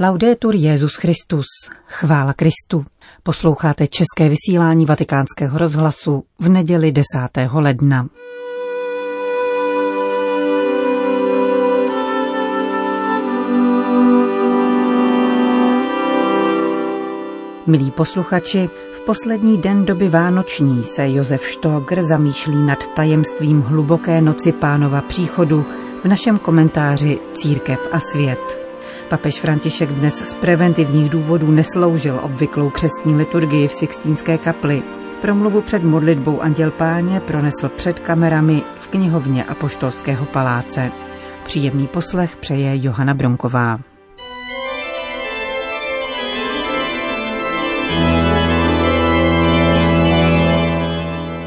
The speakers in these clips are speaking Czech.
Laudetur Jezus Christus. Chvála Kristu. Posloucháte české vysílání Vatikánského rozhlasu v neděli 10. ledna. Milí posluchači, v poslední den doby vánoční se Josef Štógr zamýšlí nad tajemstvím hluboké noci pánova příchodu v našem komentáři Církev a svět. Papež František dnes z preventivních důvodů nesloužil obvyklou křestní liturgii v Sixtínské kapli. Promluvu před modlitbou Anděl Páně pronesl před kamerami v knihovně Apoštolského paláce. Příjemný poslech přeje Johana Bronková.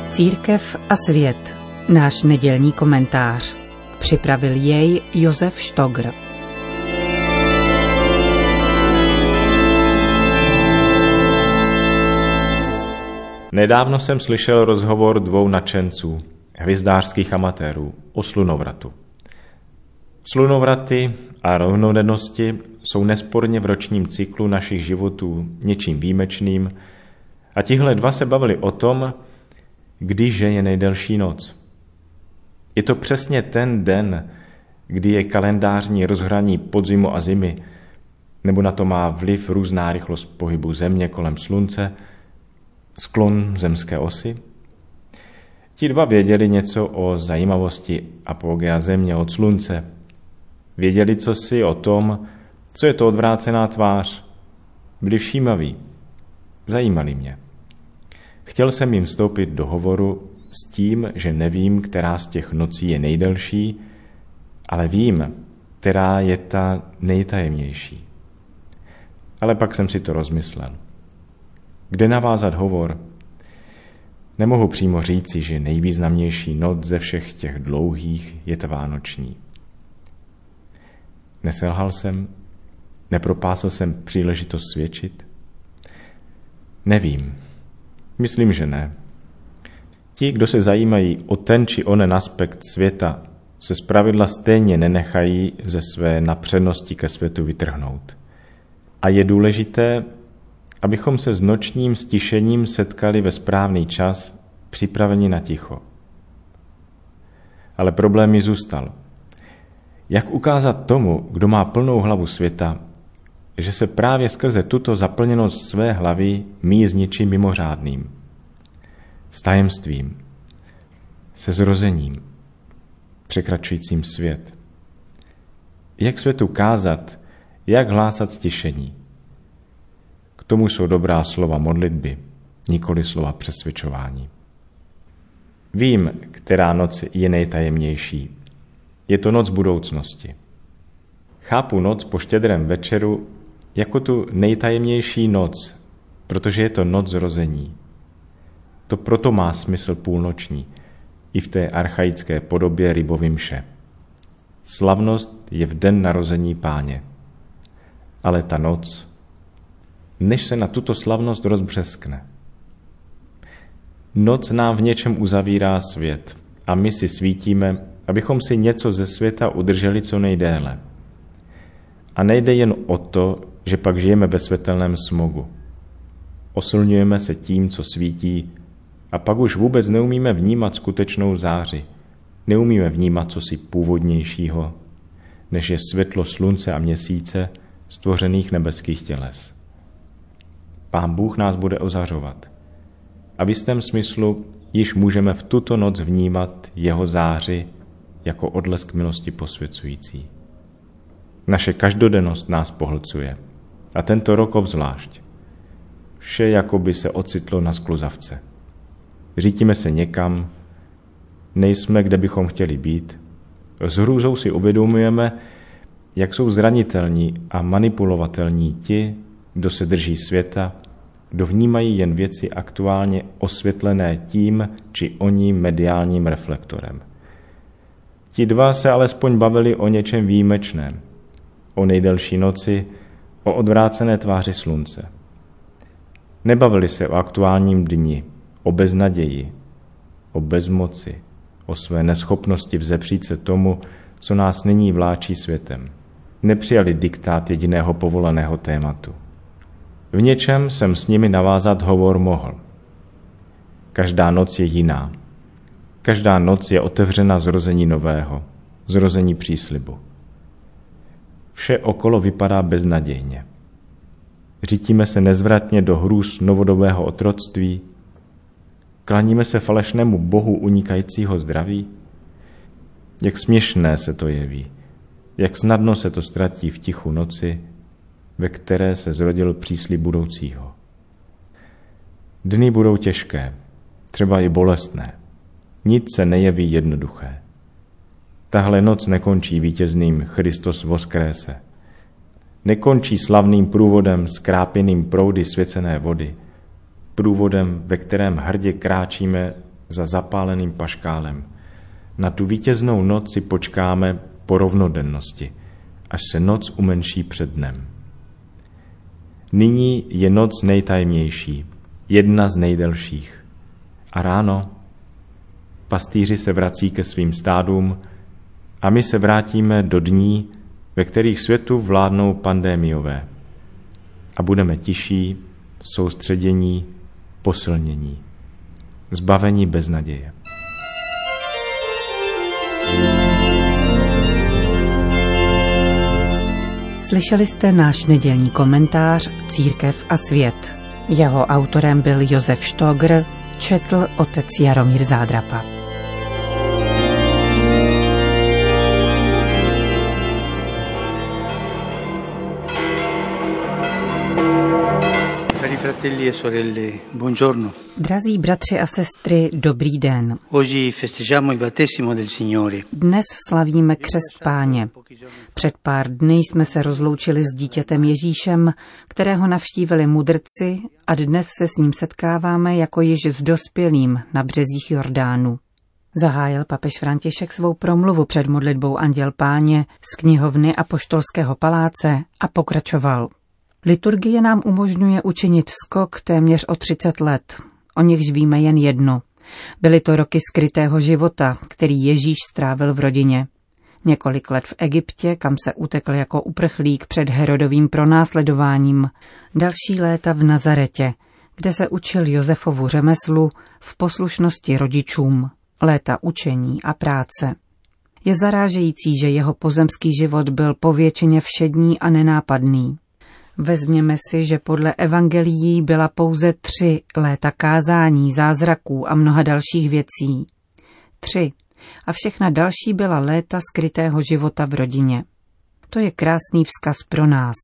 Církev a svět. Náš nedělní komentář. Připravil jej Josef Štogr. Nedávno jsem slyšel rozhovor dvou nadšenců, hvězdářských amatérů, o slunovratu. Slunovraty a rovnodennosti jsou nesporně v ročním cyklu našich životů něčím výjimečným a tihle dva se bavili o tom, když je nejdelší noc. Je to přesně ten den, kdy je kalendářní rozhraní podzimu a zimy, nebo na to má vliv různá rychlost pohybu země kolem slunce – sklon zemské osy. Ti dva věděli něco o zajímavosti apogea země od slunce. Věděli co si o tom, co je to odvrácená tvář. Byli všímaví. Zajímali mě. Chtěl jsem jim vstoupit do hovoru s tím, že nevím, která z těch nocí je nejdelší, ale vím, která je ta nejtajemnější. Ale pak jsem si to rozmyslel. Kde navázat hovor? Nemohu přímo říci, že nejvýznamnější noc ze všech těch dlouhých je ta vánoční. Neselhal jsem? Nepropásl jsem příležitost svědčit? Nevím. Myslím, že ne. Ti, kdo se zajímají o ten či onen aspekt světa, se zpravidla stejně nenechají ze své napřednosti ke světu vytrhnout. A je důležité, abychom se s nočním stišením setkali ve správný čas, připraveni na ticho. Ale problém mi zůstal. Jak ukázat tomu, kdo má plnou hlavu světa, že se právě skrze tuto zaplněnost své hlavy míjí s něčím mimořádným, s tajemstvím, se zrozením, překračujícím svět. Jak světu kázat, jak hlásat stišení tomu jsou dobrá slova modlitby, nikoli slova přesvědčování. Vím, která noc je nejtajemnější. Je to noc budoucnosti. Chápu noc po štědrém večeru jako tu nejtajemnější noc, protože je to noc zrození. To proto má smysl půlnoční, i v té archaické podobě rybovým mše. Slavnost je v den narození páně, ale ta noc než se na tuto slavnost rozbřeskne. Noc nám v něčem uzavírá svět a my si svítíme, abychom si něco ze světa udrželi co nejdéle. A nejde jen o to, že pak žijeme ve světelném smogu. Oslňujeme se tím, co svítí, a pak už vůbec neumíme vnímat skutečnou záři. Neumíme vnímat co si původnějšího, než je světlo slunce a měsíce stvořených nebeských těles. Pán Bůh nás bude ozařovat. A v jistém smyslu již můžeme v tuto noc vnímat jeho záři jako odlesk milosti posvěcující. Naše každodennost nás pohlcuje. A tento rok obzvlášť. Vše jako by se ocitlo na skluzavce. Řítíme se někam, nejsme, kde bychom chtěli být. S hrůzou si uvědomujeme, jak jsou zranitelní a manipulovatelní ti, kdo se drží světa, kdo vnímají jen věci aktuálně osvětlené tím či oním mediálním reflektorem. Ti dva se alespoň bavili o něčem výjimečném, o nejdelší noci, o odvrácené tváři slunce. Nebavili se o aktuálním dni, o beznaději, o bezmoci, o své neschopnosti vzepřít se tomu, co nás nyní vláčí světem. nepřijali diktát jediného povolaného tématu. V něčem jsem s nimi navázat hovor mohl. Každá noc je jiná. Každá noc je otevřena zrození nového, zrození příslibu. Vše okolo vypadá beznadějně. Řítíme se nezvratně do hrůz novodobého otroctví, klaníme se falešnému bohu unikajícího zdraví. Jak směšné se to jeví, jak snadno se to ztratí v tichu noci, ve které se zrodil příslib budoucího. Dny budou těžké, třeba i bolestné. Nic se nejeví jednoduché. Tahle noc nekončí vítězným Christos voskrése. Nekončí slavným průvodem skrápěným proudy svěcené vody, průvodem, ve kterém hrdě kráčíme za zapáleným paškálem. Na tu vítěznou noc si počkáme po rovnodennosti, až se noc umenší před dnem. Nyní je noc nejtajemnější, jedna z nejdelších. A ráno pastýři se vrací ke svým stádům a my se vrátíme do dní, ve kterých světu vládnou pandémiové. A budeme tiší, soustředění, posilnění, zbavení beznaděje. Slyšeli jste náš nedělní komentář Církev a svět. Jeho autorem byl Josef Štogr, četl otec Jaromír Zádrapa. Fratelli e sorelle, buongiorno. Drazí bratři a sestry, dobrý den. Oggi festeggiamo il battesimo del Signore. Dnes slavíme křest páně. Před pár dny jsme se rozloučili s dítětem Ježíšem, kterého navštívili mudrci a dnes se s ním setkáváme jako již s dospělým na březích Jordánu. Zahájil papež František svou promluvu před modlitbou Anděl Páně z knihovny a poštolského paláce a pokračoval. Liturgie nám umožňuje učinit skok téměř o 30 let, o nichž víme jen jedno. Byly to roky skrytého života, který Ježíš strávil v rodině. Několik let v Egyptě, kam se utekl jako uprchlík před Herodovým pronásledováním. Další léta v Nazaretě, kde se učil Josefovu řemeslu v poslušnosti rodičům. Léta učení a práce. Je zarážející, že jeho pozemský život byl povětšině všední a nenápadný. Vezměme si, že podle evangelií byla pouze tři léta kázání, zázraků a mnoha dalších věcí. Tři. A všechna další byla léta skrytého života v rodině. To je krásný vzkaz pro nás.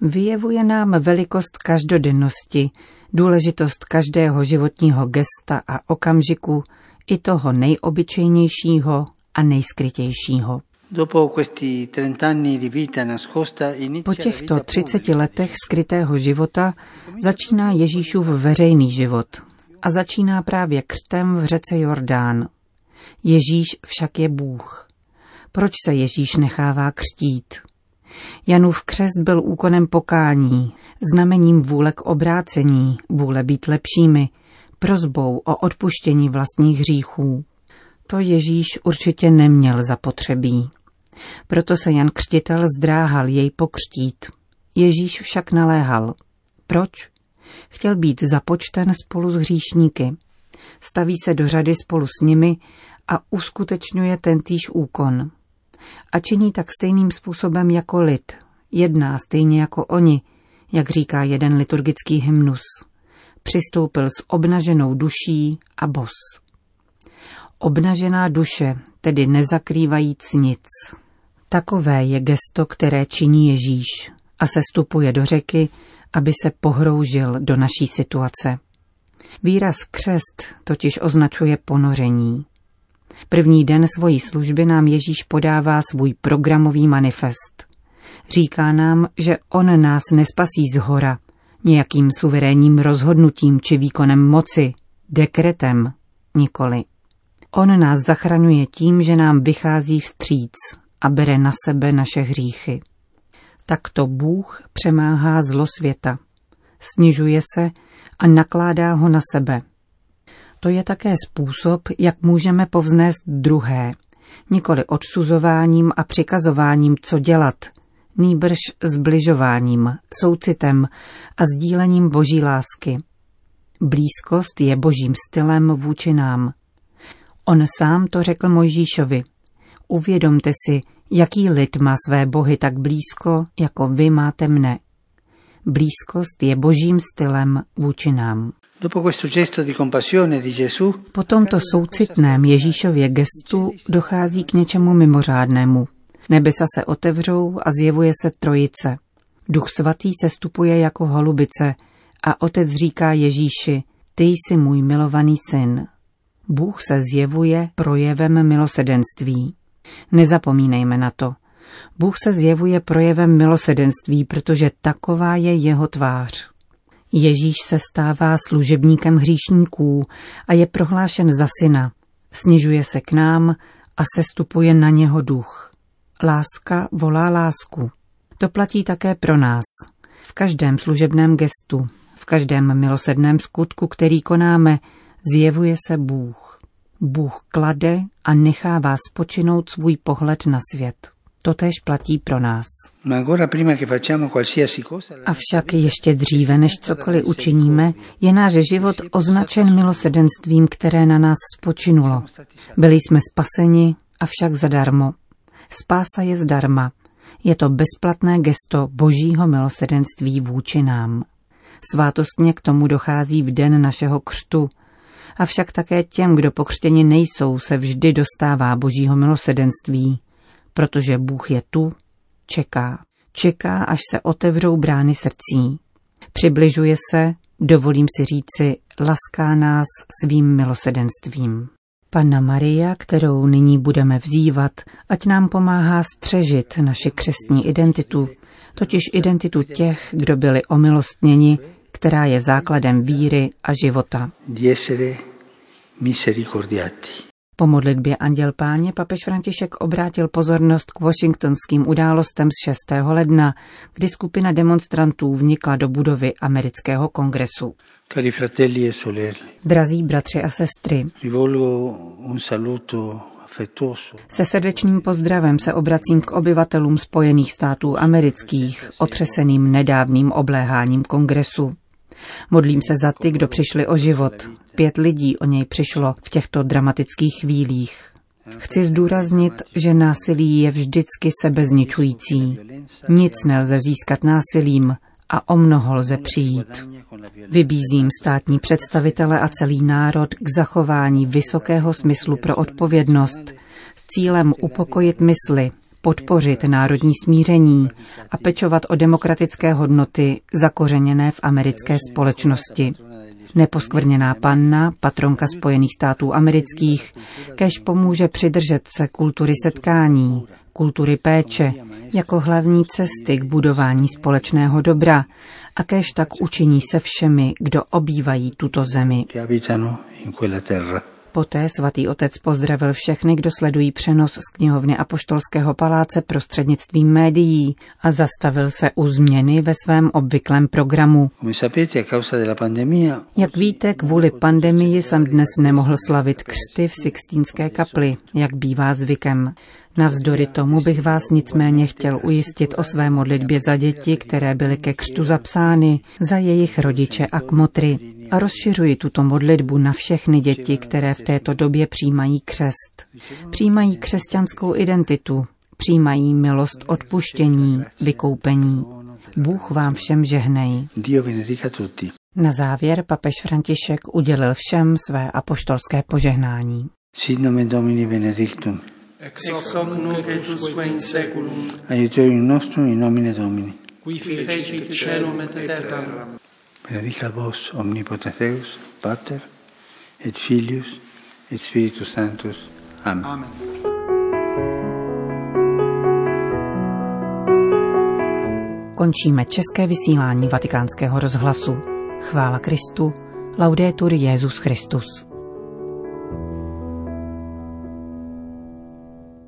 Vyjevuje nám velikost každodennosti, důležitost každého životního gesta a okamžiku, i toho nejobyčejnějšího a nejskrytějšího. Po těchto 30 letech skrytého života začíná Ježíšův veřejný život a začíná právě křtem v řece Jordán. Ježíš však je Bůh. Proč se Ježíš nechává křtít? Janův křest byl úkonem pokání, znamením vůle k obrácení, vůle být lepšími, prozbou o odpuštění vlastních hříchů. To Ježíš určitě neměl zapotřebí. Proto se Jan Křtitel zdráhal jej pokřtít. Ježíš však naléhal. Proč? Chtěl být započten spolu s hříšníky. Staví se do řady spolu s nimi a uskutečňuje tentýž úkon. A činí tak stejným způsobem jako lid. Jedná stejně jako oni, jak říká jeden liturgický hymnus. Přistoupil s obnaženou duší a bos. Obnažená duše, tedy nezakrývajíc nic. Takové je gesto, které činí Ježíš a se stupuje do řeky, aby se pohroužil do naší situace. Výraz křest totiž označuje ponoření. První den svojí služby nám Ježíš podává svůj programový manifest. Říká nám, že on nás nespasí z hora, nějakým suverénním rozhodnutím či výkonem moci, dekretem, nikoli. On nás zachraňuje tím, že nám vychází vstříc a bere na sebe naše hříchy. Takto Bůh přemáhá zlo světa, snižuje se a nakládá ho na sebe. To je také způsob, jak můžeme povznést druhé, nikoli odsuzováním a přikazováním, co dělat, nýbrž zbližováním, soucitem a sdílením boží lásky. Blízkost je božím stylem vůči nám. On sám to řekl Mojžíšovi. Uvědomte si, jaký lid má své bohy tak blízko, jako vy máte mne. Blízkost je božím stylem vůči nám. Po tomto soucitném Ježíšově gestu dochází k něčemu mimořádnému. Nebesa se otevřou a zjevuje se trojice. Duch svatý se stupuje jako holubice a otec říká Ježíši, ty jsi můj milovaný syn. Bůh se zjevuje projevem milosedenství. Nezapomínejme na to. Bůh se zjevuje projevem milosedenství, protože taková je jeho tvář. Ježíš se stává služebníkem hříšníků a je prohlášen za syna. Snižuje se k nám a sestupuje na něho duch. Láska volá lásku. To platí také pro nás. V každém služebném gestu, v každém milosedném skutku, který konáme, zjevuje se Bůh. Bůh klade a nechává spočinout svůj pohled na svět. Totež platí pro nás. Avšak ještě dříve, než cokoliv učiníme, je náš život označen milosedenstvím, které na nás spočinulo. Byli jsme spaseni, avšak zadarmo. Spása je zdarma. Je to bezplatné gesto božího milosedenství vůči nám. Svátostně k tomu dochází v den našeho křtu, avšak také těm, kdo pokřtěni nejsou, se vždy dostává božího milosedenství, protože Bůh je tu, čeká. Čeká, až se otevřou brány srdcí. Přibližuje se, dovolím si říci, laská nás svým milosedenstvím. Panna Maria, kterou nyní budeme vzývat, ať nám pomáhá střežit naši křestní identitu, totiž identitu těch, kdo byli omilostněni, která je základem víry a života. Po modlitbě Anděl Páně papež František obrátil pozornost k washingtonským událostem z 6. ledna, kdy skupina demonstrantů vnikla do budovy amerického kongresu. E Drazí bratři a sestry, se srdečným pozdravem se obracím k obyvatelům Spojených států amerických, otřeseným nedávným obléháním kongresu. Modlím se za ty, kdo přišli o život. Pět lidí o něj přišlo v těchto dramatických chvílích. Chci zdůraznit, že násilí je vždycky sebezničující. Nic nelze získat násilím a o mnoho lze přijít. Vybízím státní představitele a celý národ k zachování vysokého smyslu pro odpovědnost s cílem upokojit mysli, podpořit národní smíření a pečovat o demokratické hodnoty zakořeněné v americké společnosti. Neposkvrněná panna, patronka Spojených států amerických, kež pomůže přidržet se kultury setkání, kultury péče, jako hlavní cesty k budování společného dobra a kež tak učiní se všemi, kdo obývají tuto zemi. Poté svatý otec pozdravil všechny, kdo sledují přenos z knihovny Apoštolského paláce prostřednictvím médií a zastavil se u změny ve svém obvyklém programu. Jak víte, kvůli pandemii jsem dnes nemohl slavit křty v Sixtínské kapli, jak bývá zvykem. Navzdory tomu bych vás nicméně chtěl ujistit o své modlitbě za děti, které byly ke křtu zapsány, za jejich rodiče a kmotry. A rozšiřuji tuto modlitbu na všechny děti, které v této době přijímají křest. Přijímají křesťanskou identitu, přijímají milost odpuštění, vykoupení. Bůh vám všem žehnej. Na závěr papež František udělil všem své apoštolské požehnání. Sit nomen Domini benedictum. ex hoc nunc et usque in seculum, Aiuterium nostrum in nomine Domini. qui fecit celum et terra. Benedicat vos omnipotens Deus, Pater, et Filius, et Spiritus Sanctus. Amen. Amen. Končíme české vysílání vatikánského rozhlasu. Chvála Kristu. Laudetur Jezus Christus.